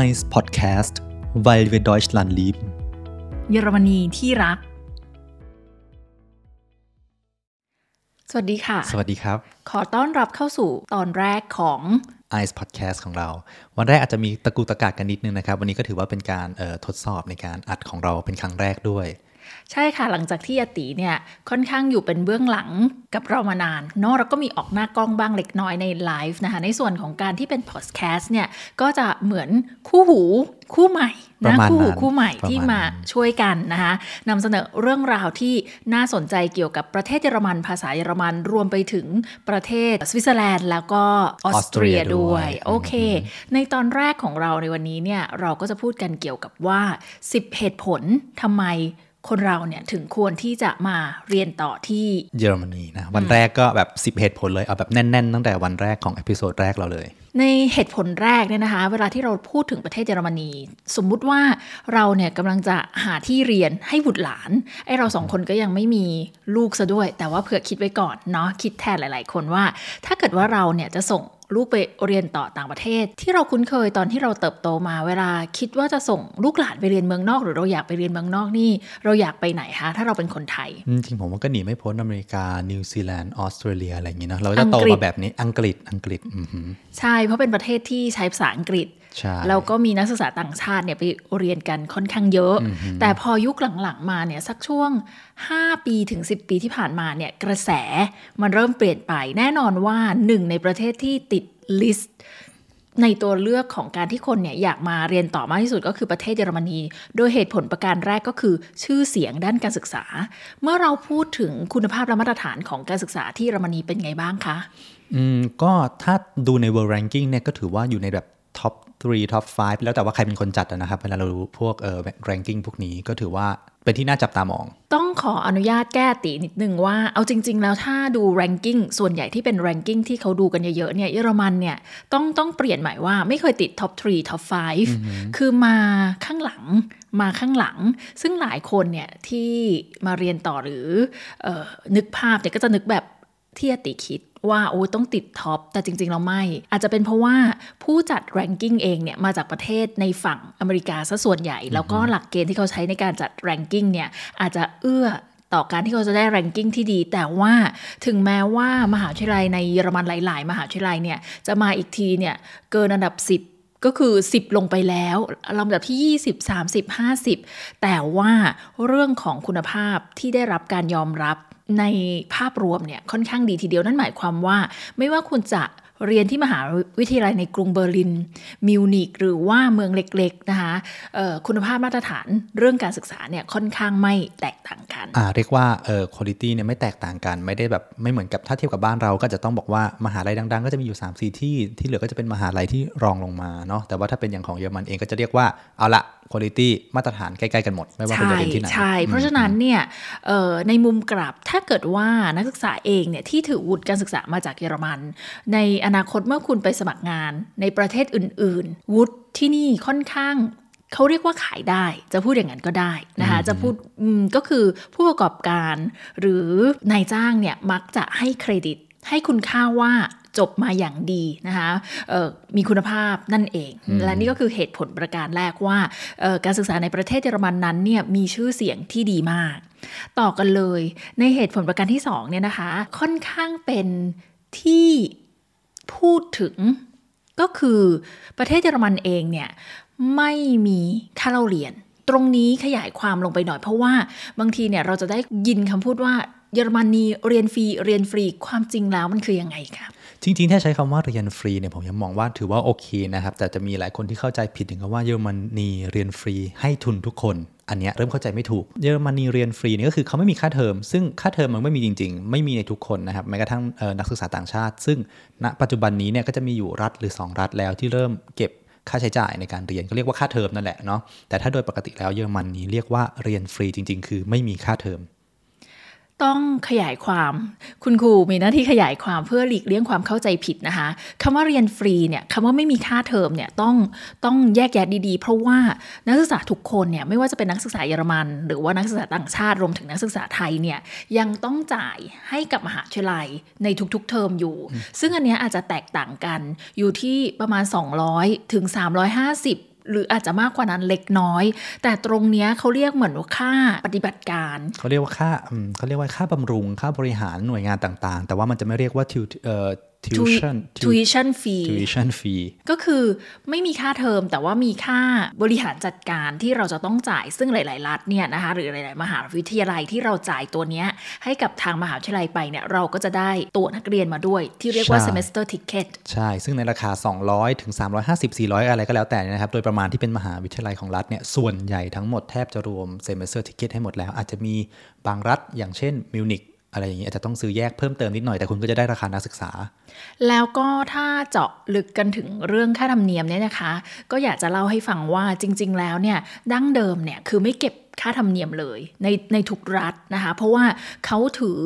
Eis Podcast weil wir Deutschland lieben เยอรมนีที่รัก สวัสดีค่ะ สวัสดีครับ ขอต้อนรับเข้าสู่ตอนแรกของ Ice Podcast ของเรา วันแรกอาจจะมีตะกูตะกากกันนิดนึงนะครับ วันนี้ก็ถือว่าเป็นการเอ่อทดสอบในการอัดของเราเป็นครั้งแรกด้วย ใช่ค่ะหลังจากที่อาติเนี่ยค่อนข้างอยู่เป็นเบื้องหลังกับเรามานานเนาะแล้วก็มีออกหน้ากล้องบ้างเล็กน้อยในไลฟ์นะคะในส่วนของการที่เป็นพอดแคสต์เนี่ยก็จะเหมือนคู่หูคู่ใหม่นะระมาณนั้นคู่หูคู่ใหม่ประมาณนั้นที่มาช่วยกันนะคะนำเสนอเรื่องราวที่น่าสนใจเกี่ยวกับประเทศเยอรมันภาษาเยอรมันรวมไปถึงประเทศสวิตเซอร์แลนด์แล้วก็ออสเตรียออสเตรียด้ด้วยโอเค ในตอนแรกของเราในวันนี้เนี่ยเราก็จะพูดกันเกี่ยวกับว่า 10 เหตุผลทำไม คนเราเนี่ยถึงควรที่จะมาเรียนต่อที่เยอรมนีนะ วันแรกก็แบบ 10 เหตุผลเลย เอาแบบแน่น ๆ ตั้งแต่วันแรกของ episode แรกเราเลย ในเหตุผลแรกเนี่ยนะคะ เวลาที่เราพูดถึงประเทศเยอรมนี สมมุติว่าเราเนี่ยกำลังจะหาที่เรียนให้บุตรหลานไอเราสองคนก็ยังไม่มีลูกซะด้วย แต่ว่าเผื่อคิดไว้ก่อนเนาะคิดแทนหลาย ๆ คนว่า ถ้าเกิดว่าเราเนี่ยจะส่ง ลูกไปเรียนต่อต่างประเทศ ที่เราคุ้นเคยตอนที่เราเติบโตมาเวลาคิดว่าจะส่งลูกหลานไปเรียนเมืองนอก หรือเราอยากไปเรียนเมืองนอกนี่ เราอยากไปไหนคะถ้าเราเป็นคนไทย จริงๆผมว่าก็หนีไม่พ้นอเมริกา นิวซีแลนด์ออสเตรเลียอะไรอย่างงี้เนอะเราจะโฟกัสอังกฤษมาแบบนี้อังกฤษอังกฤษอือหือใช่เพราะเป็นประเทศที่ใช้ภาษาอังกฤษใช่ แล้วก็มีนักศึกษาต่างชาติเนี่ยไปเรียนกันค่อนข้างเยอะ แต่พอยุคหลังๆมาเนี่ยสักช่วง 5 ปีถึง 10 ปีที่ผ่านมาเนี่ยกระแสมันเริ่มเปลี่ยนไป แน่นอนว่าหนึ่งในประเทศที่ติด list ในตัวเลือกของการที่คนเนี่ยอยากมาเรียนต่อมากที่สุดก็คือประเทศเยอรมนี โดยเหตุผลประการแรกก็คือชื่อเสียงด้านการศึกษา เมื่อเราพูดถึงคุณภาพและมาตรฐานของการศึกษาที่เยอรมนีเป็นไงบ้างคะ อืมก็ถ้าดูใน World Ranking เนี่ยก็ถือว่าอยู่ในแบบ Top 3 Top 5แล้วแต่ว่าใครเป็นคนจัดอะนะครับเวลาเรารู้พวกเอ่อ ranking พวกนี้ก็ถือว่าเป็นที่น่าจับตามอง ต้องขออนุญาตแก้ตินิดนึงว่าเอาจริง ๆ แล้วถ้าดู ranking ส่วนใหญ่ที่เป็น ranking ที่เขาดูกันเยอะๆเนี่ยเยอรมันเนี่ยต้องต้องเปลี่ยนหมายว่าไม่เคยติด top 3 top 5คือมาข้างหลังมาข้างหลัง ซึ่งหลายคนเนี่ยที่มาเรียนต่อหรือเออนึกภาพเนี่ยก็จะนึกแบบที่อติคิด ว่าโอ้ต้องติดท็อป แต่จริงๆเราไม่ อาจจะเป็นเพราะว่าผู้จัด ranking เองเนี่ยมาจากประเทศในฝั่งอเมริกาซะส่วนใหญ่ แล้วก็หลักเกณฑ์ที่เขาใช้ในการจัด ranking เนี่ยอาจจะเอื้อต่อการที่เขาจะได้ ranking ที่ดี แต่ว่าถึงแม้ว่ามหาวิทยาลัยในเยอรมันหลาย ๆ มหาวิทยาลัยเนี่ยจะมาอีกทีเนี่ยเกินอันดับ 10ก็คือ 10 ลงไปแล้วลำดับที่ 20 30 50 แต่ว่าเรื่องของคุณภาพที่ได้รับการยอมรับ ในภาพรวมเนี่ยค่อนข้างดีทีเดียวนั่นหมายความว่า ไม่ว่าคุณจะเรียนที่มหาวิทยาลัยในกรุงเบอร์ลิน มิวนิกหรือว่าเมืองเล็กๆนะคะคุณภาพมาตรฐานเรื่องการศึกษาเนี่ยค่อนข้างไม่แตกต่างกันอ่าเรียกว่าเอ่อคุณภาพเนี่ยไม่แตกต่างกัน ไม่ได้แบบไม่เหมือนกับถ้าเทียบกับบ้านเราก็จะต้องบอกว่ามหาลัยดัง ๆ ก็จะมีอยู่3 4ที่ที่เหลือก็จะเป็นมหาลัยที่รองลงมาเนาะแต่ว่าถ้าเป็นอย่างของเยอรมันเองก็จะเรียกว่าเอาละ คุณภาพมาตรฐานใกล้ๆกันหมด ไม่ว่าคุณจะเรียนที่ไหนใช่เพราะฉะนั้นเนี่ยเอ่อในมุมกลับถ้าเกิดว่านักศึกษาเองเนี่ยที่ถือวุฒิการศึกษามาจากเยอรมัน ในอนาคตเมื่อคุณไปสมัครงานในประเทศอื่น ๆ วุฒิที่นี่ค่อนข้างเขาเรียกว่าขายได้ จะพูดอย่างนั้นก็ได้นะคะจะพูดอืมก็คือผู้ประกอบการหรือนายจ้างเนี่ยมักจะให้เครดิต ให้คุณค่าว่าจบมาอย่างดีนะคะเอ่อมีคุณภาพนั่นเอง และนี่ก็คือเหตุผลประการแรกว่าเอ่อการศึกษาในประเทศเยอรมันนั้นเนี่ยมีชื่อเสียงที่ดีมาก ต่อกันเลยในเหตุผลประการที่สองเนี่ยนะคะ ค่อนข้างเป็นที่พูดถึงก็คือประเทศเยอรมันเองเนี่ยไม่มีค่าเล่าเรียน ตรงนี้ขยายความลงไปหน่อยเพราะว่าบางทีเนี่ยเราจะได้ยินคำพูดว่า เยอรมนีเรียนฟรีเรียนฟรีความจริงแล้วมันคือยังไงครับจริงๆ ถ้าใช้คำว่าเรียนฟรีเนี่ยผมยังมองว่าถือว่าโอเคนะครับ แต่จะมีหลายคนที่เข้าใจผิดถึงคำว่าเยอรมนีเรียนฟรีให้ทุนทุกคน อันเนี้ยเริ่มเข้าใจไม่ถูกเยอรมนีเรียนฟรีเนี่ยก็คือเขาไม่มีค่าเทอม ซึ่งค่าเทอมมันไม่มีจริง ๆ ไม่มีในทุกคนนะครับแม้กระทั่งนักศึกษาต่างชาติ ซึ่งณปัจจุบันนี้เนี่ยก็จะมีอยู่รัฐหรือ 2 รัฐแล้วที่เริ่มเก็บค่าใช้จ่ายในการเรียนก็เรียกว่าค่าเทอมนั่นแหละเนาะแต่ถ้าโดยปกติแล้วเยอรมันนี้เรียกว่าเรียนฟรีจริง ๆ คือไม่มีค่าเทอม ต้องขยายความ คุณครูมีหน้าที่ขยายความเพื่อหลีกเลี่ยงความเข้าใจผิดนะคะคำว่าเรียนฟรีเนี่ยคำว่าไม่มีค่าเทอมเนี่ยต้องต้องแยกแยะดีๆ เพราะว่านักศึกษาทุกคนเนี่ยไม่ว่าจะเป็นนักศึกษาเยอรมัน หรือว่านักศึกษาต่างชาติรวมถึงนักศึกษาไทยเนี่ยยังต้องจ่ายให้กับมหาวิทยาลัยในทุกๆเทอมอยู่ ซึ่งอันเนี้ยอาจจะแตกต่างกันอยู่ที่ประมาณ 200 ถึง 350 หรืออาจจะมากกว่านั้นเล็กน้อย แต่ตรงเนี้ยเขาเรียกเหมือนว่าค่าปฏิบัติการเขาเรียกว่าค่าเขาเรียกว่าค่าบำรุงค่าบริหารหน่วยงานต่างๆ แต่ว่ามันจะไม่เรียกว่าทิว tuition tuition fee tuition fee ก็คือไม่มีค่าเทอมแต่ว่ามีค่าบริหารจัดการที่เราจะต้องจ่ายซึ่งหลาย ๆ รัฐเนี่ยนะคะหรือหลาย ๆ มหาวิทยาลัยที่เราจ่ายตัวเนี้ยให้กับทางมหาวิทยาลัยไปเนี่ยเราก็จะได้ตัวนักเรียนมาด้วย ที่เรียกว่าใช่ semester ticket ใช่ ซึ่งในราคา 200 ถึง 350 400 อะไรก็แล้วแต่เนยนะครับ โดยประมาณที่เป็นมหาวิทยาลัยของรัฐเนี่ยส่วนใหญ่ทั้งหมดแทบจะรวม semester ticket ให้หมดแล้ว อาจจะมีบางรัฐอย่างเช่นมิวนิก อะไรอย่างเงี้อาจจะต้องซื้อแยกเพิ่มเติมนิดหน่อยแต่คุณก็จะได้ราคานักศึกษา แล้วก็ถ้าเจาะลึกกันถึงเรื่องค่าธรรมเนียมเนี่ยนะคะ ก็อยากจะเล่าให้ฟังว่าจริง ๆ แล้วเนี่ยดั้งเดิมเนี่ยคือไม่เก็บค่าธรรมเนียมเลยในในทุกรัฐนะคะ เพราะว่าเขาถือ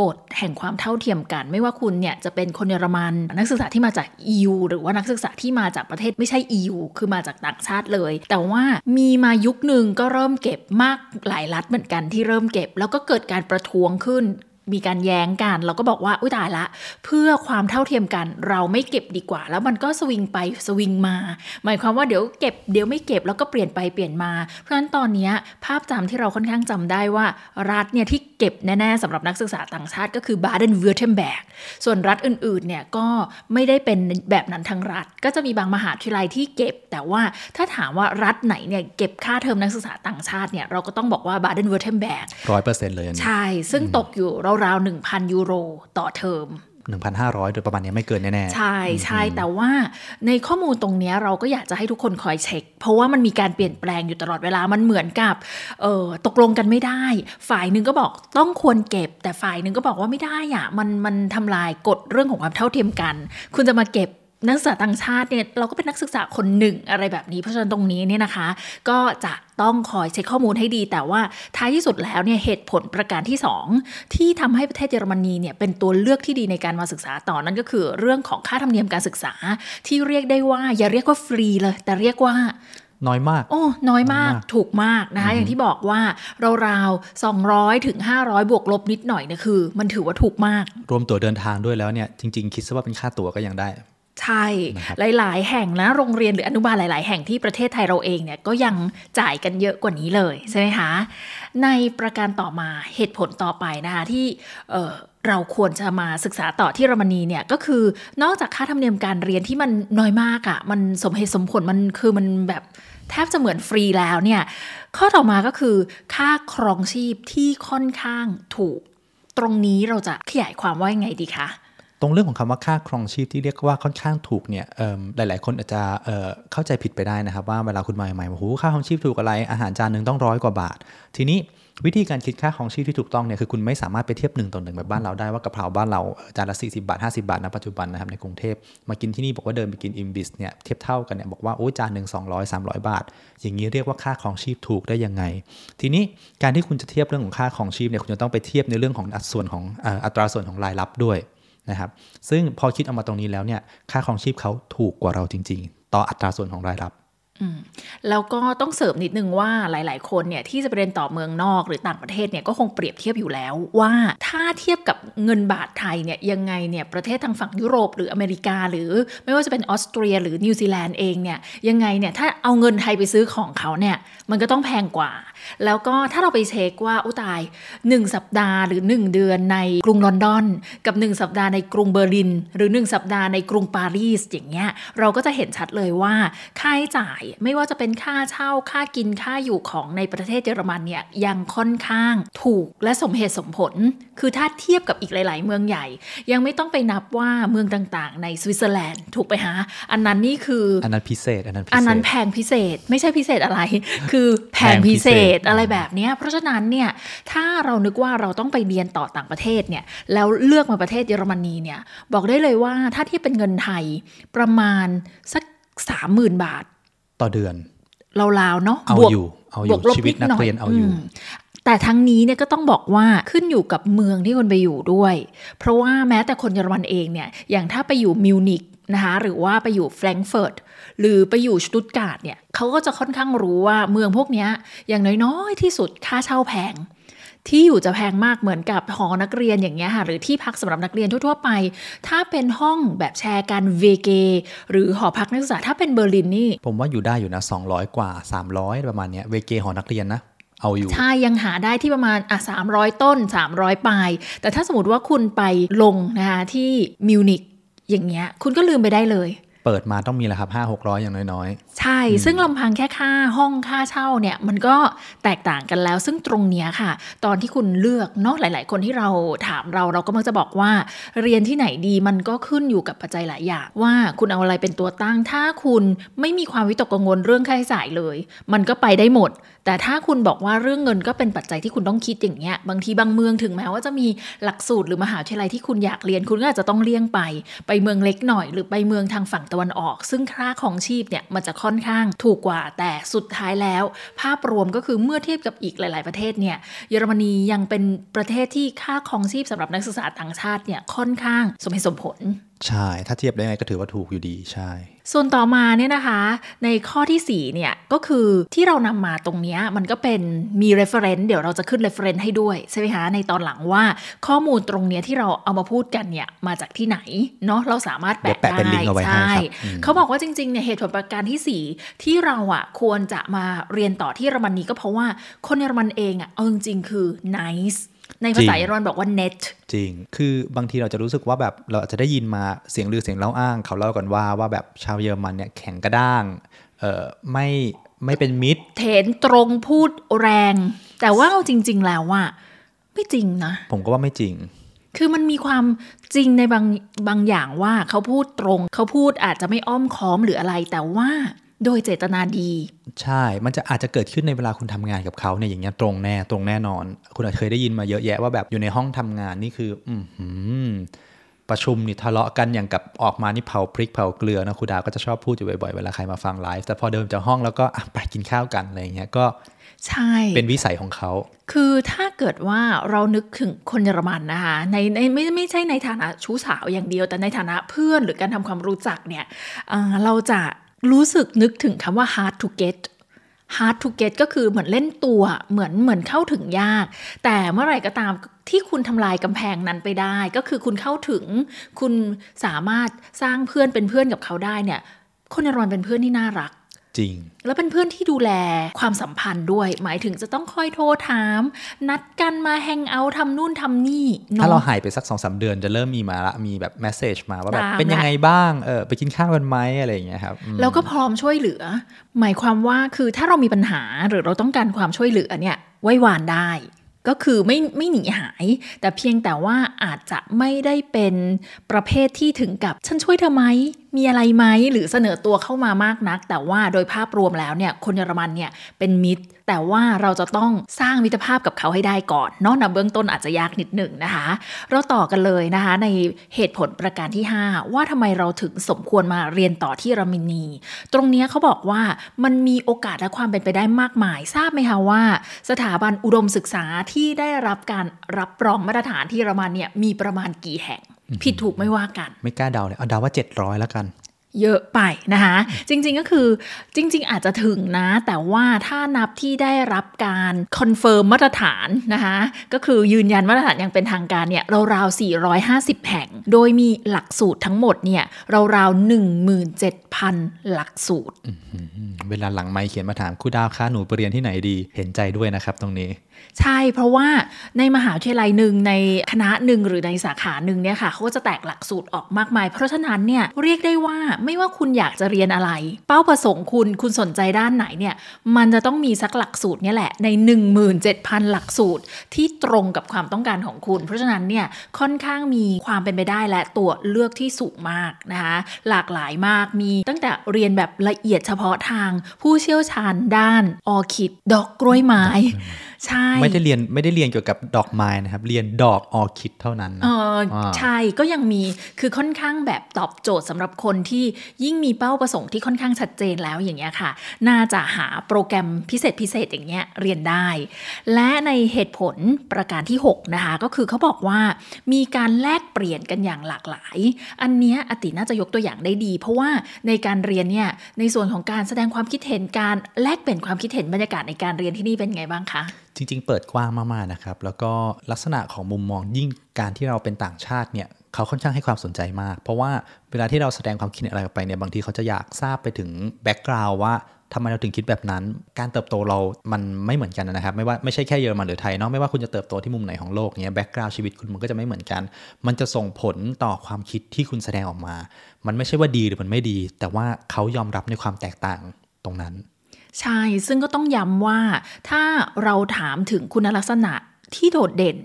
กฎแห่งความเท่าเทียมกัน ไม่ว่าคุณเนี่ยจะเป็นคนเยอรมันนักศึกษาที่มาจาก EU หรือว่านักศึกษาที่มาจากประเทศไม่ใช่ EU คือมาจากต่างชาติเลย แต่ว่ามีมายุคหนึ่งก็เริ่มเก็บมากหลายรัฐเหมือนกันที่เริ่มเก็บ แล้วก็เกิดการประท้วงขึ้น มีการแย้งกัน เราก็บอกว่าอุ้ยตายละ เพื่อความเท่าเทียมกัน เราไม่เก็บดีกว่า แล้วมันก็สวิงไปสวิงมา หมายความว่าเดี๋ยวเก็บเดี๋ยวไม่เก็บแล้วก็เปลี่ยนไปเปลี่ยนมา เพราะฉะนั้นตอนเนี้ยภาพจำที่เราค่อนข้างจำได้ว่า รัฐเนี่ยที่เก็บแน่ๆสำหรับนักศึกษาต่างชาติก็คือบาเดินเวือร์ทเทมแบร์คส่วนรัฐอื่นๆเนี่ยก็ไม่ได้เป็นแบบนั้นทั้งรัฐ ก็จะมีบางมหาวิทยาลัยที่เก็บ แต่ว่าถ้าถามว่ารัฐไหนเนี่ยเก็บค่าเทอมนักศึกษาต่างชาติเนี่ยเราก็ต้องบอกว่าบาเดนเวอร์เทมเบก100%เลยอันนี้ใช่ซึ่งตกอยู่ราวๆ1,000 ยูโรต่อเทอม1,500 โดยประมาณเนี้ยไม่เกินแน่ๆ ใช่ใช่แต่ว่าในข้อมูลตรงเนี้ยเราก็อยากจะให้ทุกคนคอยเช็ค เพราะว่ามันมีการเปลี่ยนแปลงอยู่ตลอดเวลามันเหมือนกับเออตกลงกันไม่ได้ ฝ่ายหนึ่งก็บอกต้องควรเก็บ แต่ฝ่ายหนึ่งก็บอกว่าไม่ได้อะมันมันทำลายกฎเรื่องของความเท่าเทียมกัน คุณจะมาเก็บ นักศึกษาต่างชาติเนี่ยเราก็เป็นนักศึกษาคนหนึ่งอะไรแบบนี้เพราะฉะนั้นตรงนี้เนี่ยนะคะ ก็จะต้องคอยเช็คข้อมูลให้ดี แต่ว่าท้ายที่สุดแล้วเนี่ยเหตุผลประการที่ 2 ที่ทำให้ประเทศเยอรมนีเนี่ยเป็นตัวเลือกที่ดีในการมาศึกษาต่อนั่นก็คือเรื่องของค่าธรรมเนียมการศึกษา ที่เรียกได้ว่าอย่าเรียกว่าฟรีเลย แต่เรียกว่าน้อยมาก โอ้น้อยมากน้อยมาก ถูกมากนะคะ อย่างที่บอกว่าราวๆ 200 ถึง 500 บวกลบนิดหน่อยเนี่ยคือ มันถือว่าถูกมาก รวมตั๋วเดินทางด้วยแล้วเนี่ย จริง ๆ คิดซะว่าเป็นค่าตั๋วก็ยังได้ ใช่นะครับหลาย ๆ แห่งนะ โรงเรียนหรืออนุบาลหลาย ๆ แห่งที่ประเทศไทยเราเองเนี่ยก็ยังจ่ายกันเยอะกว่านี้เลยใช่ไหมคะ ในประการต่อมาเหตุผลต่อไปนะคะที่เอ่อเราควรจะมาศึกษาต่อที่เยอรมนีเนี่ยก็คือนอกจากค่าธรรมเนียมการเรียนที่มันน้อยมากอะ่ะมันสมเหตุสมผลมันคือมันแบบแทบจะเหมือนฟรีแล้วเนี่ย ข้อต่อมาก็คือค่าครองชีพที่ค่อนข้างถูก ตรงนี้เราจะขยายความว่ายังไงดีคะ ตรงเรื่องของคำว่าค่าครองชีพที่เรียกว่าค่อนข้างถูกเนี่ยหลาย ๆ คนอาจจะเเข้าใจผิดไปได้นะครับ ว่าเวลาคุณมาใหม่ๆว่โอ้โหค่าครองชีพถูกอะไรอาหารจานหนึ่งต้องร้อยกว่าบาท ทีนี้วิธีการคิดค่าครองชีพที่ถูกต้องเนี่ยคือคุณไม่สามารถไปเทียบหนึ่งต่อหนึ่งแบบบ้านเราได้ว่ากะเพราบ้านเราจานละ40 บาท 50 บาทนะปัจจุบันนะครับในกรุงเทพมากินที่นี่บอกว่าเดินไปกินอิมบิสเนี่ยเทียบเท่ากันเนี่ยบอกว่าโอ้ยจานหนึ่ง200 300 บาท อย่างนี้เรียกว่าค่าครองชีพถูกได้ยังไง ทีนี้การที่คุณจะเทียบเรื่องของค่าครองชีพเนี่ยคุณจะต้องไปเทียบในเรื่องของอัตราส่วนของอัตราส่วนของรายรับด้วย นะครับ ซึ่งพอคิดเอามาตรงนี้แล้วเนี่ย ค่าครองชีพเขาถูกกว่าเราจริง ๆ ต่ออัตราส่วนของรายรับแล้วก็ต้องเสริมนิดนึงว่าหลาย ๆ คนเนี่ยที่จะไปเรียนต่อเมืองนอกหรือต่างประเทศเนี่ยก็คงเปรียบเทียบอยู่แล้ว ว่าถ้าเทียบกับเงินบาทไทยเนี่ยยังไงเนี่ยประเทศทางฝั่งยุโรปหรืออเมริกา หรือไม่ว่าจะเป็นออสเตรีย หรือนิวซีแลนด์เองเนี่ยยังไงเนี่ยถ้าเอาเงินไทยไปซื้อของเขาเนี่ยมันก็ต้องแพงกว่า แล้วก็ถ้าเราไปเช็คว่าอุยตาย 1 สัปดาห์หรือ 1 เดือนในกรุงลอนดอน กับ 1 สัปดาห์ในกรุงเบอร์ลิน หรือ 1 สัปดาห์ในกรุงปารีสอย่างเงี้ยเราก็จะเห็นชัดเลยว่าค่าใช้จ่ายไม่ว่าจะเป็นค่าเช่าค่ากินค่าอยู่ของในประเทศเยอรมันเนี่ยยังค่อนข้างถูกและสมเหตุสมผล คือถ้าเทียบกับอีกหลาย ๆ เมืองใหญ่ ยังไม่ต้องไปนับว่าเมืองต่างๆ ในสวิตเซอร์แลนด์ถูกไปหาอันนั้นนี่คืออันนั้นพิเศษอันนั้นพิเศษอันนั้นแพงพิเศษไม่ใช่พิเศษอะไร คือแพงพิเศษอะไรแบบเนี้ยเพราะฉะนั้นเนี่ยถ้าเรานึกว่าเราต้องไปเรียนต่อต่างประเทศเนี่ยแล้วเลือกมาประเทศเยอรมนีเนี่ยบอกได้เลยว่าถ้าเทียบเป็นเงินไทยประมาณสักสามหมื่นบาท ต่อเดือนราวๆเนาะเอาบวกอยู่เอาอบวยู่กลบชีวิตนักดหเรียนเอาอยู่มแต่ทั้งนี้เนี่ยก็ต้องบอกว่าขึ้นอยู่กับเมืองที่คนไปอยู่ด้วย เพราะว่าแม้แต่คนเยอรมันเองเนี่ยอย่างถ้าไปอยู่มิวนิกนะคะหรือว่าไปอยู่แฟรงก์เฟิร์ต หรือไปอยู่สตุตการ์ดเนี่ยเขาก็จะค่อนข้างรู้ว่าเมืองพวกเนี้ยอย่างน้อยๆที่สุดค่าเช่าแพงที่อยู่จะแพงมากเหมือนกับหอนักเรียนอย่างเงี้ยค่ะหรือที่พักสำหรับนักเรียนทั่วๆไป ถ้าเป็นห้องแบบแชร์กันเวเก หรือหอพักนักศึกษาถ้าเป็นเบอร์ลินนี่ ผมว่าอยู่ได้อยู่นะ 200 กว่า 300 ประมาณเนี้ยเวเกหอนักเรียนนะเอาอยู่ใช่ยังหาได้ที่ประมาณอะสามร้อยต้น 300ปลาย แต่ถ้าสมมติว่าคุณไปลงนะคะที่มิวนิกอย่างเงี้ยคุณก็ลืมไปได้เลย เปิดมาต้องมีแหละครับ5 600อย่างน้อยใช่ ซึ่งลำพังแค่ค่าห้องค่าเช่าเนี่ย มันก็แตกต่างกันแล้ว ซึ่งตรงเนี้ยค่ะ ตอนที่คุณเลือกเนาะหลาย ๆ คนที่เราถามเราเราก็มักจะบอกว่า เรียนที่ไหนดีมันก็ขึ้นอยู่กับปัจจัยหลายอย่าง ว่าคุณเอาอะไรเป็นตัวตั้งถ้าคุณไม่มีความวิตกกังวลเรื่องค่าใช้จ่ายเลย มันก็ไปได้หมด แต่ถ้าคุณบอกว่าเรื่องเงินก็เป็นปัจจัยที่คุณต้องคิดอย่างเงี้ยบางทีบางเมืองถึงแม้ว่าจะมีหลักสูตรหรือมหาวิทยาลัยที่คุณอยากเรียนคุณก็อาจจะต้องเลี่ยงไป ไปเมืองเล็กหน่อย หรือไปเมืองทางฝั่งตะวันออก ซึ่งค่าของชีพเนี่ยมันจะค่อนข้างถูกกว่า แต่สุดท้ายแล้ว ภาพรวมก็คือเมื่อเทียบกับอีกหลาย ๆ ประเทศเนี่ยเยอรมนียังเป็นประเทศที่ค่าครองชีพสำหรับนักศึกษาต่างชาติเนี่ยค่อนข้างสมเหตุสมผล ใช่ ถ้าเทียบได้ไงก็ถือว่าถูกอยู่ดีใช่ ส่วนต่อมาเนี่ยนะคะ ในข้อที่4เนี่ยก็คือที่เรานำมาตรงเนี้ยมันก็เป็นมี reference เดี๋ยวเราจะขึ้น reference ให้ด้วยใช่ไหมคะในตอนหลังว่าข้อมูลตรงเนี้ยที่เราเอามาพูดกันเนี่ยมาจากที่ไหนเนาะเราสามารถเดี๋แปะยวแปะเป็นลิงก์เอาไว้ให้ใช่ครับอืมเขาบอกว่าจริงๆเนี่ยเหตุผลประการที่ 4 ที่เราอะควรจะมาเรียนต่อที่เยอรมนีก็เพราะว่าคนเยอรมันเองอะเอาจริงๆคือ nice ในภาษาเยอรมันบอกว่า net จริง คือบางทีเราจะรู้สึกว่าแบบเราอาจจะได้ยินมาเสียงลือเสียงเล่าอ้าง เขาเล่ากันว่าว่าแบบชาวเยอรมันเนี่ยแข็งกระด้างเอ่อไม่ไม่เป็นมิตร เถนตรงพูดแรง แต่ว่าเอาจริง ๆ แล้วว่าไม่จริงนะ ผมก็ว่าไม่จริง คือมันมีความจริงในบางบางอย่างว่าเขาพูดตรง เขาพูดอาจจะไม่อ้อมค้อมหรืออะไร แต่ว่า โดยเจตนาดี ใช่ มันจะอาจจะเกิดขึ้นในเวลาคุณทำงานกับเขาเนี่ยอย่างเงี้ยตรงแน่ตรงแน่นอน คุณอาจเคยได้ยินมาเยอะแยะว่าแบบอยู่ในห้องทำงานนี่คือ อือหือประชุมนี่ทะเลาะกันอย่างกับออกมานี่เผาพริกเผาเกลือนะครูดาก็จะชอบพูดอยู่บ่อยๆเวลาใครมาฟังไลฟ์แต่พอเดินจากห้องแล้วก็อะไปกินข้าวกันอะไรอย่างเงี้ยก็ใช่เป็นวิสัยของเขา คือถ้าเกิดว่าเรานึกถึงคนเยอรมันนะคะในในไม่ไม่ใช่ในฐานะชู้สาวอย่างเดียว แต่ในฐานะเพื่อนหรือการทำความรู้จักเนี่ยอ่าเราจะ รู้สึกนึกถึงคำว่า hard to get hard to get ก็คือเหมือนเล่นตัวเหมือนเหมือนเข้าถึงยาก แต่เมื่อไหร่ก็ตามที่คุณทำลายกำแพงนั้นไปได้ ก็คือคุณเข้าถึง คุณสามารถสร้างเพื่อนเป็นเพื่อนกับเขาได้เนี่ย คนเยอรอนเป็นเพื่อนที่น่ารัก จริง แล้วเป็นเพื่อนที่ดูแลความสัมพันธ์ด้วย หมายถึงจะต้องคอยโทรถาม นัดกันมาแฮงเอาท์ทำนู่นทำนี่นะถ้าเราหายไปสักสองสาเดือนจะเริ่มมีมาละมีแบบแมสเซจมาว่าแบบตามเป็นยังละไงบ้างเออไปกินข้าวกันไหมอะไรอย่างเงี้ยครับอืมแล้วก็พร้อมช่วยเหลือ หมายความว่าคือถ้าเรามีปัญหาหรือเราต้องการความช่วยเหลือเนี่ยไว้วานได้ก็คือไม่ไม่หนีหาย แต่เพียงแต่ว่าอาจจะไม่ได้เป็นประเภทที่ถึงกับ ฉันช่วยเธอไหม มีอะไรไหมหรือเสนอตัวเข้ามามากนัก แต่ว่าโดยภาพรวมแล้วเนี่ยคนเยอรมันเนี่ยเป็นมิตร แต่ว่าเราจะต้องสร้างมิตรภาพกับเขาให้ได้ก่อนเนอกนะเบื้องต้นอาจจะยากนิดหนึ่งนะคะ เราต่อกันเลยนะคะ ในเหตุผลประการที่ 5 ว่าทำไมเราถึงสมควรมาเรียนต่อที่เยอรมนีตรงนี้เขาบอกว่ามันมีโอกาสและความเป็นไปได้มากมาย ทราบไหมคะว่า สถาบันอุดมศึกษาที่ได้รับการรับรองมาตรฐานที่เยอรมันเนี่ยมีประมาณกี่แห่ง ผิดถูกไม่ว่ากัน ไม่กล้าเดาเลยเอาเดาว่า 700แล้วกันเยอะไปนะคะจริงๆก็คือจริง ๆ อาจจะถึงนะ แต่ว่าถ้านับที่ได้รับการ confirm มาตรฐานนะคะก็คือยืนยันมาตรฐานอย่างเป็นทางการเนี่ยราวๆ450 แห่ง โดยมีหลักสูตรทั้งหมดเนี่ยราวๆ17,000 หลักสูตรอืมเวลาหลังไม่เขียนมาถามครูดาวคะหนูไปเรียนที่ไหนดีเห็นใจด้วยนะครับตรงนี้ใช่เพราะว่าในมหาวิทยาลัยหนึ่งในคณะหนึ่งหรือในสาขาหนึ่งเนี่ยค่ะเขาก็จะแตกหลักสูตรออกมากมาย เพราะฉะนั้นเนี่ยเรียกได้ว่าไม่ว่าคุณอยากจะเรียนอะไร เป้าประสงค์คุณคุณสนใจด้านไหนเนี่ยมันจะต้องมีสักหลักสูตรเนี่ยแหละใน 17,000 หลักสูตรที่ตรงกับความต้องการของคุณ เพราะฉะนั้นเนี่ยค่อนข้างมีความเป็นไปได้และตัวเลือกที่สูงมากนะคะหลากหลายมากมีตั้งแต่เรียนแบบละเอียดเฉพาะทาง ผู้เชี่ยวชาญด้านออคิดดอกกล้วยไม้ใช่ไม่ได้เรียนไม่ได้เรียนเกี่ยวกับดอกไม้นะครับ เรียนดอกออคิดเท่านั้นนะเอออ่าใช่ก็ยังมีคือค่อนข้างแบบตอบโจทย์สำหรับคนที่ยิ่งมีเป้าประสงค์ที่ค่อนข้างชัดเจนแล้วอย่างเงี้ยค่ะ น่าจะหาโปรแกรมพิเศษพิเศษอย่างเงี้ยเรียนได้ และในเหตุผลประการที่ 6 นะคะ ก็คือเขาบอกว่ามีการแลกเปลี่ยนกันอย่างหลากหลาย อันเนี้ยอติน่าจะยกตัวอย่างได้ดี เพราะว่าในการเรียนเนี่ยในส่วนของการแสดงความคิดเห็นการแลกเปลี่ยนความคิดเห็นบรรยากาศในการเรียนที่นี่เป็นไงบ้างคะ จริง ๆ เปิดกว้างมากๆนะครับ แล้วก็ลักษณะของมุมมองยิ่งการที่เราเป็นต่างชาติเนี่ยเขาค่อนข้างให้ความสนใจมาก เพราะว่าเวลาที่เราแสดงความคิดอะไรไปเนี่ยบางทีเขาจะอยากทราบไปถึง background ว่าทำไมเราถึงคิดแบบนั้น การเติบโตเรา มันไม่เหมือนกันนะครับ ไม่ว่าไม่ใช่แค่เยอรมันหรือไทยเนาะ ไม่ว่าคุณจะเติบโตที่มุมไหนของโลกเนี่ย background ชีวิตคุณมันก็จะไม่เหมือนกัน มันจะส่งผลต่อความคิดที่คุณแสดงออกมา มันไม่ใช่ว่าดีหรือมันไม่ดี แต่ว่าเขายอมรับในความแตกต่างตรงนั้น ใช่ ซึ่งก็ต้องย้ำว่าถ้าเราถามถึงคุณลักษณะที่โดดเด่น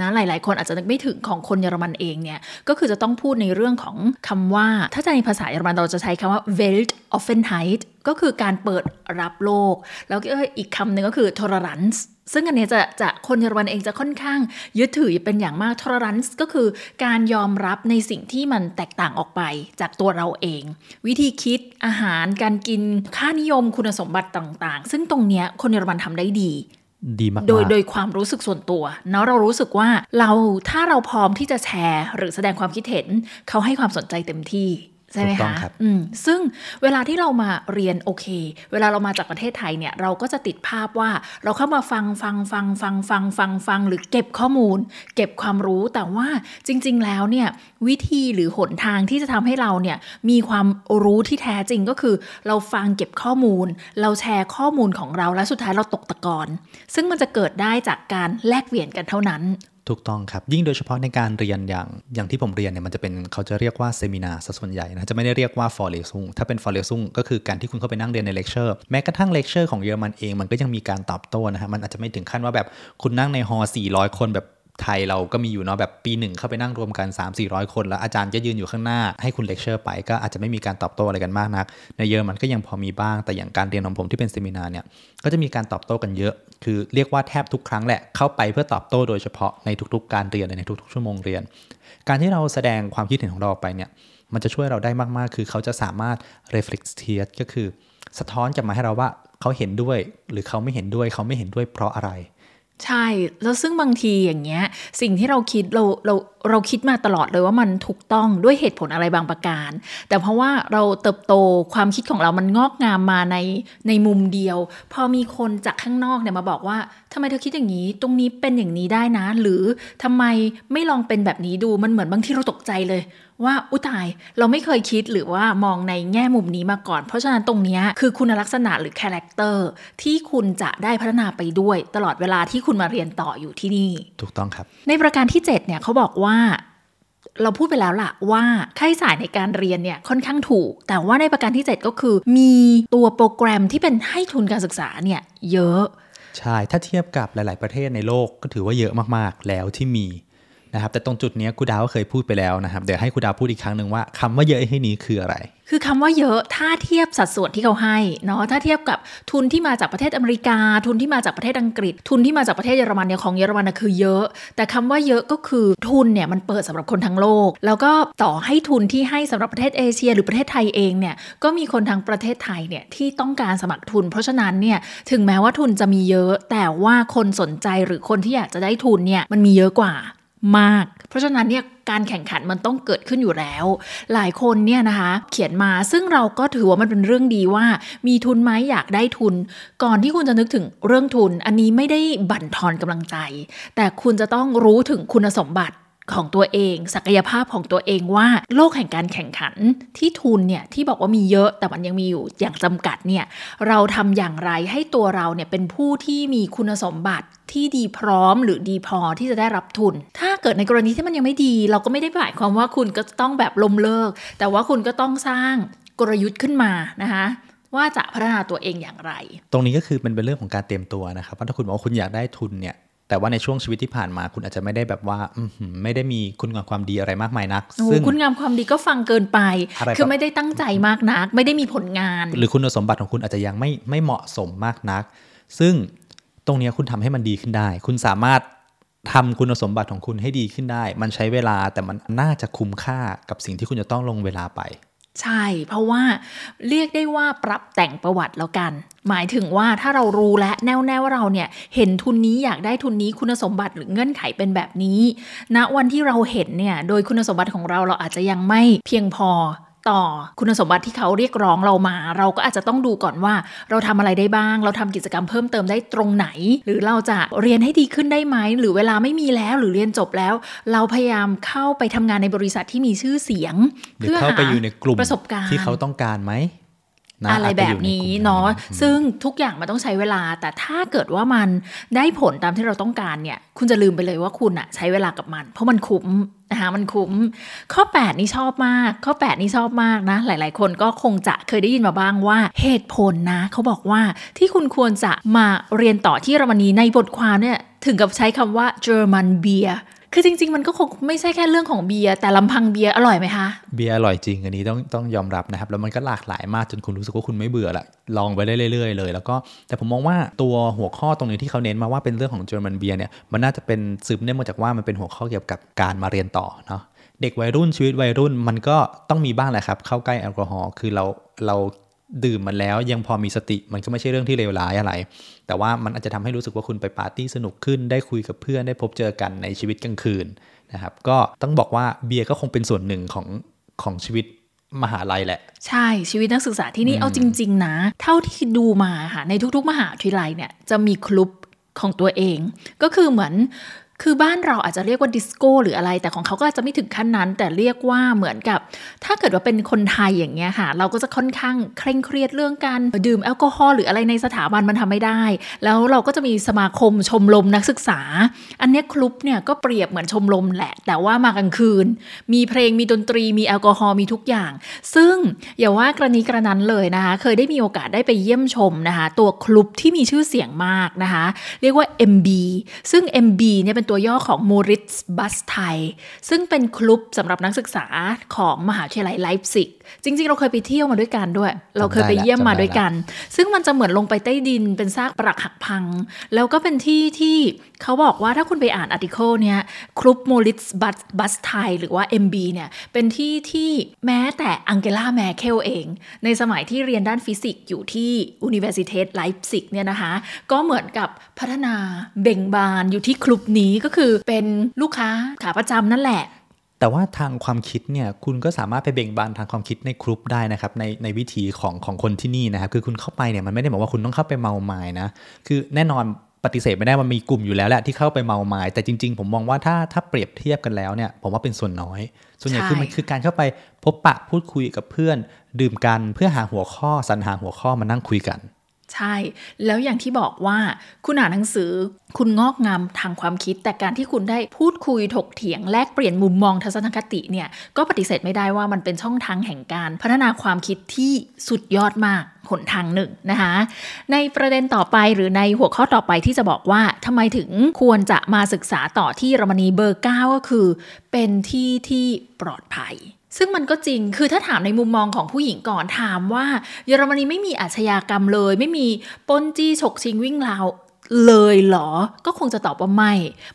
นะหลาย ๆ คนอาจจะนึกไม่ถึงของคนเยอรมันเองเนี่ย ก็คือจะต้องพูดในเรื่องของคำว่า ถ้าจะในภาษาเยอรมันเราจะใช้คำว่า Welt Offenheit ก็คือการเปิดรับโลก แล้วก็อีกคำหนึ่งก็คือ Toleranz ซึ่งอันนี้จะจะคนเยอรมันเองจะค่อนข้างยึดถือเป็นอย่างมาก tolerance ก็คือการยอมรับในสิ่งที่มันแตกต่างออกไปจากตัวเราเอง วิธีคิดอาหารการกินค่านิยมคุณสมบัติต่าง ๆ ซึ่งตรงเนี้ยคนเยอรมันทำได้ดี ดีมากโดยโดยความรู้สึกส่วนตัวเนาะเรารู้สึกว่าเราถ้าเราพร้อมที่จะแชร์ หรือแสดงความคิดเห็นเขาให้ความสนใจเต็มที่ ใช่ไหมถูกต้องคะครับอืมซึ่งเวลาที่เรามาเรียนโอเค เวลาเรามาจากประเทศไทยเนี่ย เราก็จะติดภาพว่าเราเข้ามาฟังฟังฟังฟังฟังฟังฟังหรือเก็บข้อมูล เก็บความรู้แต่ว่าจริง ๆ แล้วเนี่ยวิธีหรือหนทางที่จะทำให้เราเนี่ยมีความรู้ที่แท้จริงก็คือ เราฟังเก็บข้อมูล เราแชร์ข้อมูลของเราและสุดท้ายเราตกตะกอนซึ่งมันจะเกิดได้จากการแลกเปลี่ยนกันเท่านั้น ถูกต้องครับ ยิ่งโดยเฉพาะในการเรียนอย่างอย่างที่ผมเรียนเนี่ยมันจะเป็นเขาจะเรียกว่า Seminar ซะส่วนใหญ่นะจะไม่ได้เรียกว่า Vorlesung ถ้าเป็น Vorlesung ก็คือการที่คุณเข้าไปนั่งเรียนในเลคเชอร์แม้กระทั่งเลคเชอร์ของเยอรมันเองมันก็ยังมีการตอบโต้นะฮะมันอาจจะไม่ถึงขั้นว่าแบบคุณนั่งในฮอ400 คนแบบ ไทยเราก็มีอยู่เนาะแบบปีหนึ่งเข้าไปนั่งรวมกัน 3 4 0 0 คน แล้วอาจารย์ก็ยืนอยู่ข้างหน้าให้คุณเลคเชอร์ไปก็อาจจะไม่มีการตอบโต้อะไรกันมากนัก ในเยอรมันก็ยังพอมีบ้างแต่อย่างการเรียนของผมที่เป็นเซมินาเนี่ยก็จะมีการตอบโต้กันเยอะ คือเรียกว่าแทบทุกครั้งแหละเข้าไปเพื่อตอบโต้โดยเฉพาะในทุกๆ การเรียนในทุก ๆ ชั่วโมงเรียน การที่เราแสดงความคิดเห็นของเราออกไปเนี่ยมันจะช่วยเราได้มากๆ คือเขาจะสามารถ reflect ก็คือ สะท้อนกลับมาให้เราว่าเขาเห็นด้วย หรือเขาไม่เห็นด้วยเขาไม่เห็นด้วยเพราะอะไร ใช่ แล้วซึ่งบางทีอย่างเงี้ย สิ่งที่เราคิดเราเราเราคิดมาตลอดเลยว่ามันถูกต้องด้วยเหตุผลอะไรบางประการ แต่เพราะว่าเราเติบโตความคิดของเรามันงอกงามมาในในมุมเดียว พอมีคนจากข้างนอกเนี่ยมาบอกว่าทำไมเธอคิดอย่างนี้ ตรงนี้เป็นอย่างนี้ได้นะ หรือทำไมไม่ลองเป็นแบบนี้ดูมันเหมือนบางที่เราตกใจเลย ว่าอุยตายเราไม่เคยคิดหรือว่ามองในแง่มุมนี้มาก่อน เพราะฉะนั้นตรงเนี้ยคือคุณลักษณะหรือ character ที่คุณจะได้พัฒนาไปด้วย ตลอดเวลาที่คุณมาเรียนต่ออยู่ที่นี่ ถูกต้องครับ ในประการที่ 7 เนี่ยเขาบอกว่าเราพูดไปแล้วล่ะว่าค่าใช้จ่ายในการเรียนเนี่ยค่อนข้างถูก แต่ว่าในประการที่ 7 ก็คือ มีตัวโปรแกรมที่เป็นให้ทุนการศึกษาเนี่ยเยอะ ใช่ ถ้าเทียบกับหลาย ๆ ประเทศในโลกก็ถือว่าเยอะมาก ๆ แล้วที่มี นะครับแต่ตรงจุดนี้ครูดาวก็เคยพูดไปแล้วนะครับเดี๋ยวให้ครูดาวพูดอีกครั้งหนึ่งว่าคำว่าเยอะที่นี้คืออะไร คือคำว่าเยอะถ้าเทียบสัดส่วนที่เขาให้เนาะถ้าเทียบกับทุนที่มาจากประเทศอเมริกา ทุนที่มาจากประเทศอังกฤษ ทุนที่มาจากประเทศเยอรมันเนี่ยของเยอรมันนะคือเยอะ แต่คำว่าเยอะก็คือทุนเนี่ยมันเปิดสำหรับคนทั้งโลก แล้วก็ต่อให้ทุนที่ให้สำหรับประเทศเอเชีย หรือประเทศไทยเองเนี่ยก็มีคนทางประเทศไทยเนี่ยที่ต้องการสมัครทุน เพราะฉะนั้นเนี่ยถึงแม้ว่าทุนจะมีเยอะ แต่ว่าคนสนใจหรือคนที่อยากจะได้ทุนเนี่ยมันมีเยอะกว่า มาก เพราะฉะนั้นเนี่ยการแข่งขันมันต้องเกิดขึ้นอยู่แล้ว หลายคนเนี่ยนะคะ เขียนมาซึ่งเราก็ถือว่ามันเป็นเรื่องดีว่า มีทุนไหมอยากได้ทุน ก่อนที่คุณจะนึกถึงเรื่องทุน อันนี้ไม่ได้บั่นทอนกำลังใจ แต่คุณจะต้องรู้ถึงคุณสมบัติ ของตัวเอง ศักยภาพของตัวเองว่าโลกแห่งการแข่งขันที่ทุนเนี่ยที่บอกว่ามีเยอะแต่มันยังมีอยู่อย่างจำกัดเนี่ยเราทำอย่างไรให้ตัวเราเนี่ยเป็นผู้ที่มีคุณสมบัติที่ดีพร้อมหรือดีพอที่จะได้รับทุน ถ้าเกิดในกรณีที่มันยังไม่ดี เราก็ไม่ได้หมายความว่าคุณก็ต้องแบบลมเลิก แต่ว่าคุณก็ต้องสร้างกลยุทธ์ขึ้นมานะคะว่าจะพัฒนาตัวเองอย่างไร ตรงนี้ก็คือมันเป็นเรื่องของการเตรียมตัวนะครับว่าถ้าคุณบอกว่าคุณอยากได้ทุนเนี่ย แต่ว่าในช่วงชีวิตที่ผ่านมาคุณอาจจะไม่ได้แบบว่าอื้อหือไม่ได้มีคุณงามความดีอะไรมากมายนักโอ้โหซึ่งคุณงามความดีก็ฟังเกินไปอะไรคือไม่ได้ตั้งใจมากนัก ไม่ได้มีผลงาน หรือคุณสมบัติของคุณอาจจะยังไม่ไม่เหมาะสมมากนัก ซึ่งตรงเนี้ยคุณทำให้มันดีขึ้นได้ คุณสามารถทำคุณสมบัติของคุณให้ดีขึ้นได้ มันใช้เวลาแต่มันน่าจะคุ้มค่ากับสิ่งที่คุณจะต้องลงเวลาไป ใช่ เพราะว่าเรียกได้ว่าปรับแต่งประวัติแล้วกัน หมายถึงว่าถ้าเรารู้และแน่วแน่ว่าเราเนี่ยเห็นทุนนี้อยากได้ทุนนี้คุณสมบัติหรือเงื่อนไขเป็นแบบนี้ณวันที่เราเห็นเนี่ยโดยคุณสมบัติของเราเราอาจจะยังไม่เพียงพอ ต่อคุณสมบัติที่เขาเรียกร้องเรามา เราก็อาจจะต้องดูก่อนว่า เราทำอะไรได้บ้าง เราทำกิจกรรมเพิ่มเติมได้ตรงไหน หรือเราจะเรียนให้ดีขึ้นได้ไหมหรือเวลาไม่มีแล้วหรือเรียนจบแล้ว เราพยายามเข้าไปทำงานในบริษัทที่มีชื่อเสียงหรือเข้าไปอยู่ในกลุ่มประสบการณ์ที่เขาต้องการไหมน อะไราจจแบยู่บในี้กลุ่มเนาะอืมซึ่งทุกอย่างมันต้องใช้เวลา แต่ถ้าเกิดว่ามันได้ผลตามที่เราต้องการเนี่ย คุณจะลืมไปเลยว่าคุณอะใช้เวลากับมัน เพราะมันคุ้มนะคะมันคุ้ม ข้อ 8 นี่ชอบมาก ข้อ 8 นี่ชอบมากนะ หลาย ๆ คนก็คงจะเคยได้ยินมาบ้างว่าเหตุผลนะ เขาบอกว่าที่คุณควรจะมาเรียนต่อที่เยอรมนีในบทความเนี่ยถึงกับใช้คำว่า German beer คือจริง ๆ มันก็คงไม่ใช่แค่เรื่องของเบียร์แต่ลำพังเบียร์อร่อยไหมคะเบียร์อร่อยจริงอันนี้ต้องต้องยอมรับนะครับ แล้วมันก็หลากหลายมากจนคุณรู้สึกว่าคุณไม่เบื่อละลองไปได้เรื่อยๆเลย แล้วก็แต่ผมมองว่าตัวหัวข้อตรงนี้ที่เขาเน้นมาว่าเป็นเรื่องของเยอรมันเบียร์เนี่ยมันน่าจะเป็นสืบเนื่องมาจากว่ามันเป็นหัวข้อเกี่ยวกับการมาเรียนต่อเนาะเด็กวัยรุ่นชีวิตวัยรุ่นมันก็ต้องมีบ้างแหละครับเข้าใกล้แอลกอฮอล์คือเราเรา ดื่มมันแล้วยังพอมีสติมันก็ไม่ใช่เรื่องที่เลวร้ายอะไร แต่ว่ามันอาจจะทำให้รู้สึกว่าคุณไปปาร์ตี้สนุกขึ้น ได้คุยกับเพื่อนได้พบเจอกันในชีวิตกลางคืนนะครับ ก็ต้องบอกว่าเบียร์ก็คงเป็นส่วนหนึ่งของของชีวิตมหาลัยแหละ ใช่ชีวิตนักศึกษาที่นี่เอาจริง ๆ นะ เท่าที่ดูมาค่ะในทุก ๆ มหาวิทยาลัยเนี่ยจะมีคลุปของตัวเอง ก็คือเหมือน คือบ้านเราอาจจะเรียกว่าดิสโก้หรืออะไร แต่ของเขาก็อาจจะไม่ถึงขั้นนั้น แต่เรียกว่าเหมือนกับ ถ้าเกิดว่าเป็นคนไทยอย่างเงี้ยค่ะ เราก็จะค่อนข้างเคร่งเครียดเรื่องการดื่มแอลกอฮอล์หรืออะไรในสถาบันมันทำไม่ได้ แล้วเราก็จะมีสมาคมชมรมนักศึกษา อันนี้คลุปเนี่ยก็เปรียบเหมือนชมรมแหละ แต่ว่ามากลางคืน มีเพลงมีดนตรีมีแอลกอฮอล์มีทุกอย่าง ซึ่งอย่าว่ากรณีกระนั้นเลยนะคะ เคยได้มีโอกาสได้ไปเยี่ยมชมนะคะ ตัวคลุปที่มีชื่อเสียงมากนะคะ เรียกว่า MB ซึ่ง MB เนี่ยเป็นตัวย่อของ Moritz Bus Thai ซึ่งเป็นคลุบสำหรับนักศึกษาของมหาวิทยาลัยไลพ์ซิกจริง ๆ เราเคยไปเที่ยวมาด้วยกันด้วย เราเคยไปเยี่ยมมาด้วยกัน ซึ่งมันจะเหมือนลงไปใต้ดินเป็นซากปรักหักพัง แล้วก็เป็นที่ที่เขาบอกว่าถ้าคุณไปอ่าน article เนี้ย club Moritzbastei หรือว่า MB เนี่ยเป็นที่ที่แม้แต่อังเกลาแมร์เคิลเอง ในสมัยที่เรียนด้านฟิสิกส์อยู่ที่ Universität Leipzig เนี่ยนะคะ ก็เหมือนกับพัฒนาเบ่งบานอยู่ที่คลุปนี้ก็คือเป็นลูกค้าขาประจำนั่นแหละ แต่ว่าทางความคิดเนี่ยคุณก็สามารถไปเบ่งบานทางความคิดในกลุ่มได้นะครับในในวิธีของของคนที่นี่นะครับคือคุณเข้าไปเนี่ยมันไม่ได้บอกว่าคุณต้องเข้าไปเมาไม้นะคือแน่นอนปฏิเสธไม่ได้ว่ามีกลุ่มอยู่แล้วแหละที่เข้าไปเมาไม้แต่จริง ๆ ผมมองว่าถ้าถ้าเปรียบเทียบกันแล้วเนี่ยผมว่าเป็นส่วนน้อย ส่วนใหญ่ใช่คือมันคือการเข้าไปพบปะพูดคุยกับเพื่อน ดื่มกันเพื่อหาหัวข้อสรรหาหัวข้อมานั่งคุยกัน ใช่ แล้วอย่างที่บอกว่าคุณอ่านหนังสือคุณงอกงามทางความคิด แต่การที่คุณได้พูดคุยถกเถียงแลกเปลี่ยนมุมมองทัศนคติเนี่ยก็ปฏิเสธไม่ได้ว่ามันเป็นช่องทางแห่งการ พัฒนาความคิดที่สุดยอดมากหนทางหนึ่งนะคะในประเด็นต่อไปหรือในหัวข้อต่อไปที่จะบอกว่าทำไมถึงควรจะมาศึกษาต่อที่เยอรมนีเบอร์ 9 ก็คือ เป็นที่ที่ปลอดภัย ซึ่งมันก็จริง คือถ้าถามในมุมมองของผู้หญิงก่อนถามว่า เยอรมนีไม่มีอาชญากรรมเลย ไม่มีปนจี้ฉกชิงวิ่งราว เลยเหรอ ก็คงจะตอบว่าไม่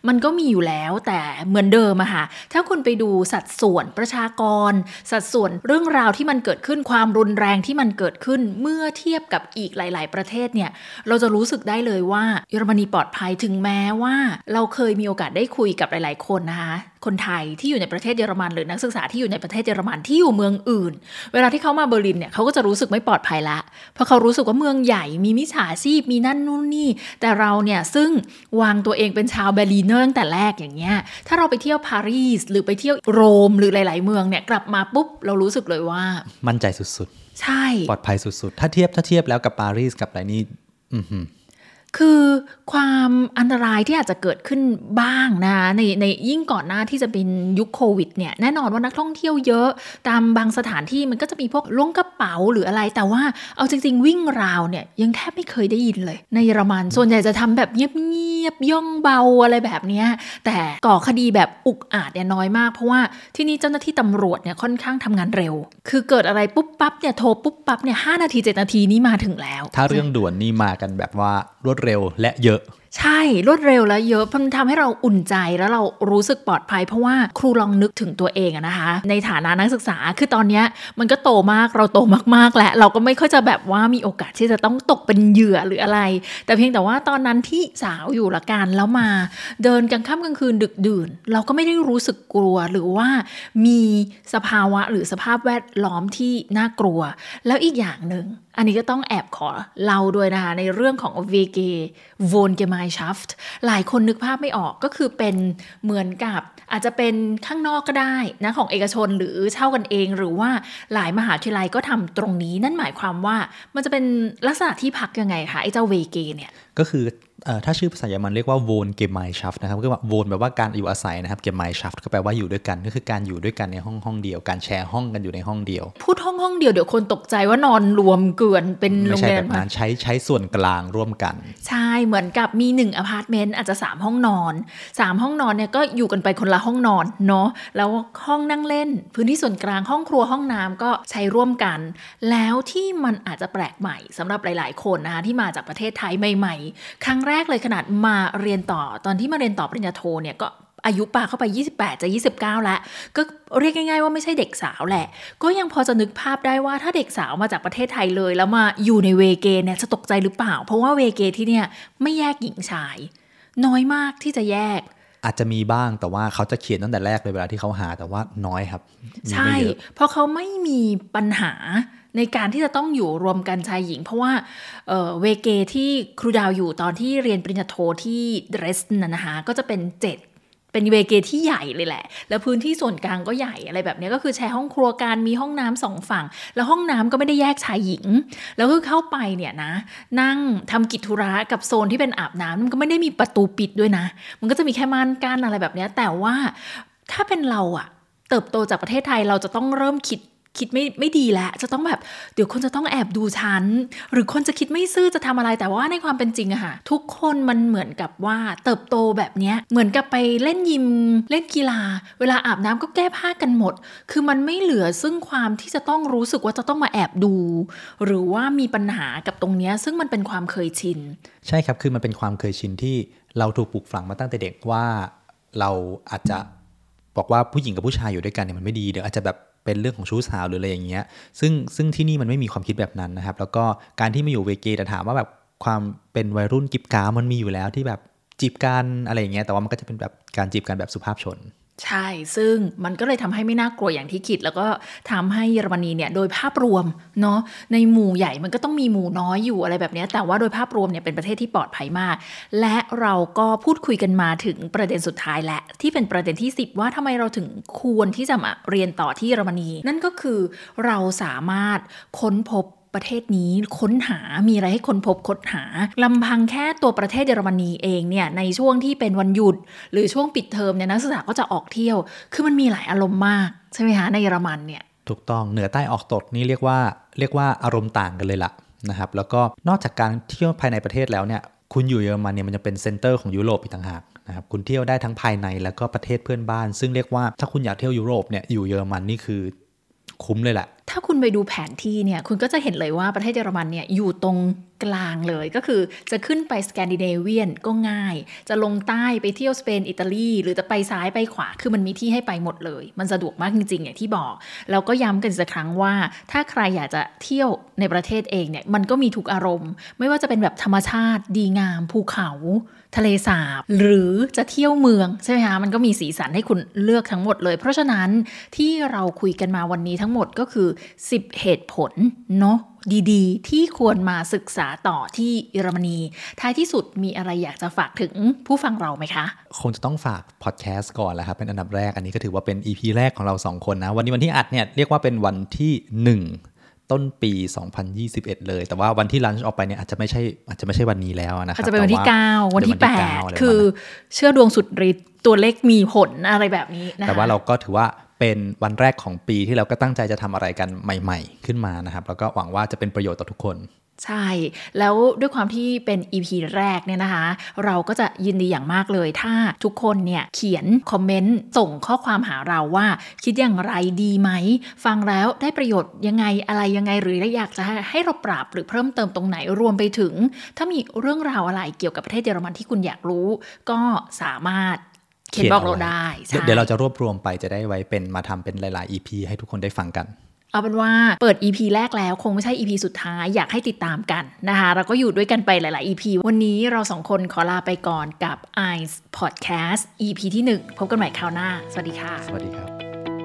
มันก็มีอยู่แล้วแต่เหมือนเดิมอะค่ะ ถ้าคุณไปดูสัดส่วนประชากร สัดส่วนเรื่องราวที่มันเกิดขึ้นความรุนแรงที่มันเกิดขึ้นเมื่อเทียบกับอีกหลาย ๆ ประเทศเนี่ย เราจะรู้สึกได้เลยว่าเยอรมนีปลอดภัยถึงแม้ว่า เราเคยมีโอกาสได้คุยกับหลาย ๆ คนนะคะคนไทยที่อยู่ในประเทศเยอรมันหรือนักศึกษาที่อยู่ในประเทศเยอรมันที่อยู่เมืองอื่น เวลาที่เขามาเบอร์ลินเนี่ยเขาก็จะรู้สึกไม่ปลอดภัยละเพราะเขารู้สึกว่าเมืองใหญ่มีมิจฉาชีพมีนั่นนู่นนี่แต่เราเนี่ยซึ่งวางตัวเองเป็นชาว Berliner ตั้งแต่แรกอย่างเงี้ยถ้าเราไปเที่ยวปารีสหรือไปเที่ยวโรมหรือหลาย ๆ เมืองเนี่ยกลับมาปุ๊บเรารู้สึกเลยว่า มั่นใจสุดใช่ๆปลอดภัยสุดๆ ถ้าเทียบถ้าเทียบแล้วกับปารีสกับอะไรนี่อือหือ คือความอันตรายที่อาจจะเกิดขึ้นบ้างนะในในยิ่งก่อนหน้าที่จะเป็นยุคโควิดเนี่ยแน่นอนว่านักท่องเที่ยวเยอะตามบางสถานที่มันก็จะมีพวกล้วงกระเป๋าหรืออะไร แต่ว่าเอาจริง ๆ วิ่งราวเนี่ยยังแทบไม่เคยได้ยินเลย ในเยอรมันส่วนใหญ่จะทำแบบเงียบๆย่องเบาอะไรแบบนี้แต่ก่อคดีแบบอุกอาจเนี่ยน้อยมาก เพราะว่าที่นี่เจ้าหน้าที่ตำรวจเนี่ยค่อนข้างทำงานเร็ว คือเกิดอะไรปุ๊บปั๊บเนี่ยโทรปุ๊บปั๊บเนี่ยห้านาทีเจ็ดนาทีนี้มาถึงแล้ว ถ้าเรื่องด่วนนี่มากันแบบว่ารวดเร็วและเยอะ ใช่รวดเร็วและเยอะมันทำให้เราอุ่นใจแล้วเรารู้สึกปลอดภัย เพราะว่าครูลองนึกถึงตัวเองนะคะ ในฐานะนักศึกษาคือตอนนี้มันก็โตมากเราโตมากๆแล้วเราก็ไม่ค่อยจะแบบว่ามีโอกาสที่จะต้องตกเป็นเหยื่อหรืออะไร แต่เพียงแต่ว่าตอนนั้นที่สาวอยู่ละกันแล้วมา เดินกลางค่ำกลางคืนดึกดื่น เราก็ไม่ได้รู้สึกกลัวหรือว่ามีสภาวะหรือสภาพแวดล้อมที่น่ากลัว แล้วอีกอย่างหนึ่งอันนี้ก็ต้องแอบขอเล่าด้วยนะคะในเรื่องของ VG v o n g e m e i n s c h a f t หลายคนนึกภาพไม่ออกก็คือเป็นเหมือนกับอาจจะเป็นข้างนอกก็ได้นะของเอกชนหรือเช่ากันเองหรือว่าหลายมหาวิทยาลัยก็ทำตรงนี้ นั่นหมายความว่ามันจะเป็นลักษณะที่พักยังไงคะไอ้เจ้าเวเกเนี่ยก็คือ ถ้าชื่อภาษาเยอรมันเรียกว่าโวนเกมไมชัฟนะครับก็คือว่าโวนแปลว่าการอยู่อาศัยนะครับเกมไมชัฟก็แปลว่าอยู่ด้วยกันก็คือการอยู่ด้วยกันในห้องห้องเดียว การแชร์ห้องกันอยู่ในห้องเดียว พูดห้องห้องเดียวเดี๋ยวคนตกใจว่านอนรวมเกลื่อนเป็นโรไม่งใช่เรียแบนบนั้นใช้ใช้ส่วนกลางร่วมกัน ใช่เหมือนกับมีหนึ่งอพาร์ตเมนต์อาจจะ 3 ห้องนอน 3 ห้องนอนเนี่ยก็อยู่กันไปคนละห้องนอนเนาะแล้วห้องนั่งเล่น พื้นที่ส่วนกลางห้องครัวห้องน้ำก็ใช้ร่วมกัน แล้วที่มันอาจจะแปลกใหม่สำหรับหลาย ๆ คนนะคะที่มาจากประเทศไทยใหม่ ๆ ครั้งแรกเลยขนาดมาเรียนต่อตอนที่มาเรียนต่อปริญญาโทเนี่ยก็อายุปาเข้าไป 28 จะ 29 แล้ว ก็เรียกง่ายๆว่าไม่ใช่เด็กสาวแหละ ก็ยังพอจะนึกภาพได้ว่าถ้าเด็กสาวมาจากประเทศไทยเลย แล้วมาอยู่ในเวเกเนี่ยจะตกใจหรือเปล่า เพราะว่าเวเกที่เนี่ยไม่แยกหญิงชาย น้อยมากที่จะแยก อาจจะมีบ้างแต่ว่าเขาจะเขียนตั้งแต่แรกเลยเวลาที่เขาหาแต่ว่าน้อยครับมีใช่ไม่เยอะเพราะเขาไม่มีปัญหา ในการที่จะต้องอยู่รวมกันชายหญิง เพราะว่าเเวเกที่ครูดาวอยู่ตอนที่เรียนปริญญาโทที่เดรสนะนะคะก็จะเป็นเจ็ดเป็นเวเกที่ใหญ่เลยแหละ แล้วพื้นที่ส่วนกลางก็ใหญ่อะไรแบบนี้ก็คือแชร์ห้องครัวกันมีห้องน้ำสองฝั่ง แล้วห้องน้ำก็ไม่ได้แยกชายหญิง แล้วคือเข้าไปเนี่ยนะ นั่งทำกิจธุระกับโซนที่เป็นอาบน้ำมันก็ไม่ได้มีประตูปิดด้วยนะ มันก็จะมีแค่ม่านกั้นอะไรแบบนี้แต่ว่าถ้าเป็นเราอะเติบโตจากประเทศไทยเราจะต้องเริ่มคิด คิดไม่ไม่ดีแล้วจะต้องแบบเดี๋ยวคนจะต้องแอบดูฉัน หรือคนจะคิดไม่ซื่อจะทำอะไรแต่ว่าในความเป็นจริงอะค่ะ ทุกคนมันเหมือนกับว่าเติบโตแบบเนี้ยเหมือนกับไปเล่นยิมเล่นกีฬา เวลาอาบน้ำก็แก้ผ้ากันหมด คือมันไม่เหลือซึ่งความที่จะต้องรู้สึกว่าจะต้องมาแอบดู หรือว่ามีปัญหากับตรงเนี้ยซึ่งมันเป็นความเคยชิน ใช่ครับคือมันเป็นความเคยชินที่เราถูกปลูกฝังมาตั้งแต่เด็กว่าเราอาจจะบอกว่าผู้หญิงกับผู้ชายอยู่ด้วยกันเนี่ยมันไม่ดีเดี๋ยวอาจจะแบบ เป็นเรื่องของชู้สาวหรืออะไรอย่างเงี้ยซึ่งซึ่งที่นี่มันไม่มีความคิดแบบนั้นนะครับ แล้วก็การที่มาอยู่เวเกแต่ถามว่าแบบความเป็นวัยรุ่นกิบกามันมีอยู่แล้วที่แบบจีบกันอะไรอย่างเงี้ยแต่ว่ามันก็จะเป็นแบบการจีบกันแบบสุภาพชน ใช่ ซึ่งมันก็เลยทำให้ไม่น่ากลัวอย่างที่คิด แล้วก็ทำให้เยอรมนีเนี่ยโดยภาพรวมเนาะในหมู่ใหญ่มันก็ต้องมีหมู่น้อยอยู่อะไรแบบนี้ แต่ว่าโดยภาพรวมเนี่ยเป็นประเทศที่ปลอดภัยมาก และเราก็พูดคุยกันมาถึงประเด็นสุดท้ายและ ที่เป็นประเด็นที่ 10 ว่าทำไมเราถึงควรที่จะมาเรียนต่อที่เยอรมนี นั่นก็คือเราสามารถค้นพบ ประเทศนี้ค้นหา มีอะไรให้ค้นพบค้นหาลำพังแค่ตัวประเทศเยอรมนีเองเนี่ยในช่วงที่เป็นวันหยุด หรือช่วงปิดเทอมเนี่ยนักศึกษาก็จะออกเที่ยว คือมันมีหลายอารมณ์มาก ใช่ไหมคะในเยอรมันเนี่ยถูกต้องเหนือใต้ออกตกนี่เรียกว่าเรียกว่าอารมณ์ต่างกันเลยล่ะนะครับแล้วก็นอกจากการเที่ยวภายในประเทศแล้วเนี่ยคุณอยู่เยอรมันเนี่ยมันจะเป็น center ของยุโรปอีกต่างหากนะครับคุณเที่ยวได้ทั้งภายในแล้วก็ประเทศเพื่อนบ้าน ซึ่งเรียกว่าถ้าคุณอยากเที่ยวยุโรปเนี่ยอยู่เยอรมันนี่คือ คุ้มเลยแหละ ถ้าคุณไปดูแผนที่เนี่ย คุณก็จะเห็นเลยว่าประเทศเยอรมันเนี่ยอยู่ตรง กลางเลยก็คือจะขึ้นไปสแกนดิเนเวียนก็ง่าย จะลงใต้ไปเที่ยวสเปนอิตาลีหรือจะไปซ้ายไปขวาคือมันมีที่ให้ไปหมดเลย มันสะดวกมากจริงๆอย่างที่บอกแล้วก็ย้ำกันอีกสักครั้งว่า ถ้าใครอยากจะเที่ยวในประเทศเองเนี่ยมันก็มีทุกอารมณ์ ไม่ว่าจะเป็นแบบธรรมชาติ ดีงาม ภูเขา ทะเลสาบ หรือจะเที่ยวเมืองใช่ไหมคะมันก็มีสีสันให้คุณเลือกทั้งหมดเลย เพราะฉะนั้นที่เราคุยกันมาวันนี้ทั้งหมดก็คือ 10 เหตุผลเนาะดีๆ ที่ควรมาศึกษาต่อที่เยอรมนี ท้ายที่สุดมีอะไรอยากจะฝากถึงผู้ฟังเราไหมคะ คงจะต้องฝากพอดแคสต์ก่อนแหละครับ เป็นอันดับแรกอันนี้ก็ถือว่าเป็น EP แรกของเรา 2 คนนะ วันนี้วันที่อัดเนี่ยเรียกว่าเป็นวันที่ 1ต้นปี 2021 เลย แต่ว่าวันที่ลันช์ออกไปเนี่ยอาจจะไม่ใช่อาจจะไม่ใช่วันนี้แล้วนะครับอาจจะเป็นวันที่แต่9วันที่เป็นวันที่เก้าอะไร8คือประมาณนั้นเชื่อดวงสุดฤทธิ์ตัวเลขมีผลอะไรแบบนี้นะคะแต่ว่าเราก็ถือว่า เป็นวันแรกของปีที่เราก็ตั้งใจจะทำอะไรกันใหม่ ๆ ขึ้นมานะครับ แล้วก็หวังว่าจะเป็นประโยชน์ต่อทุกคนใช่ แล้วด้วยความที่เป็น EP แรกเนี่ยนะคะ เราก็จะยินดีอย่างมากเลย ถ้าทุกคนเนี่ยเขียนคอมเมนต์ส่งข้อความหาเราว่า คิดอย่างไรดีไหม ฟังแล้วได้ประโยชน์ยังไงอะไรยังไงหรืออยากจะให้เราปรับหรือเพิ่มเติมตรงไหนรวมไปถึง ถ้ามีเรื่องราวอะไรเกี่ยวกับประเทศเยอรมันที่คุณอยากรู้ ก็สามารถ เขียนบอกเราได้เดี๋ยวเดี๋ยวเราจะรวบรวมไปจะได้ไว้เป็นมาทำเป็นหลาย ๆ EP ให้ทุกคนได้ฟังกัน เอาเป็นว่าเปิด EP แรกแล้วคงไม่ใช่ EP สุดท้ายอยากให้ติดตามกันนะคะ เราก็อยู่ด้วยกันไปหลาย ๆ EP วันนี้เราสองคนขอลาไปก่อนกับ Eyes Podcast EP ที่ 1 พบกันใหม่คราวหน้า สวัสดีค่ะ สวัสดีครับ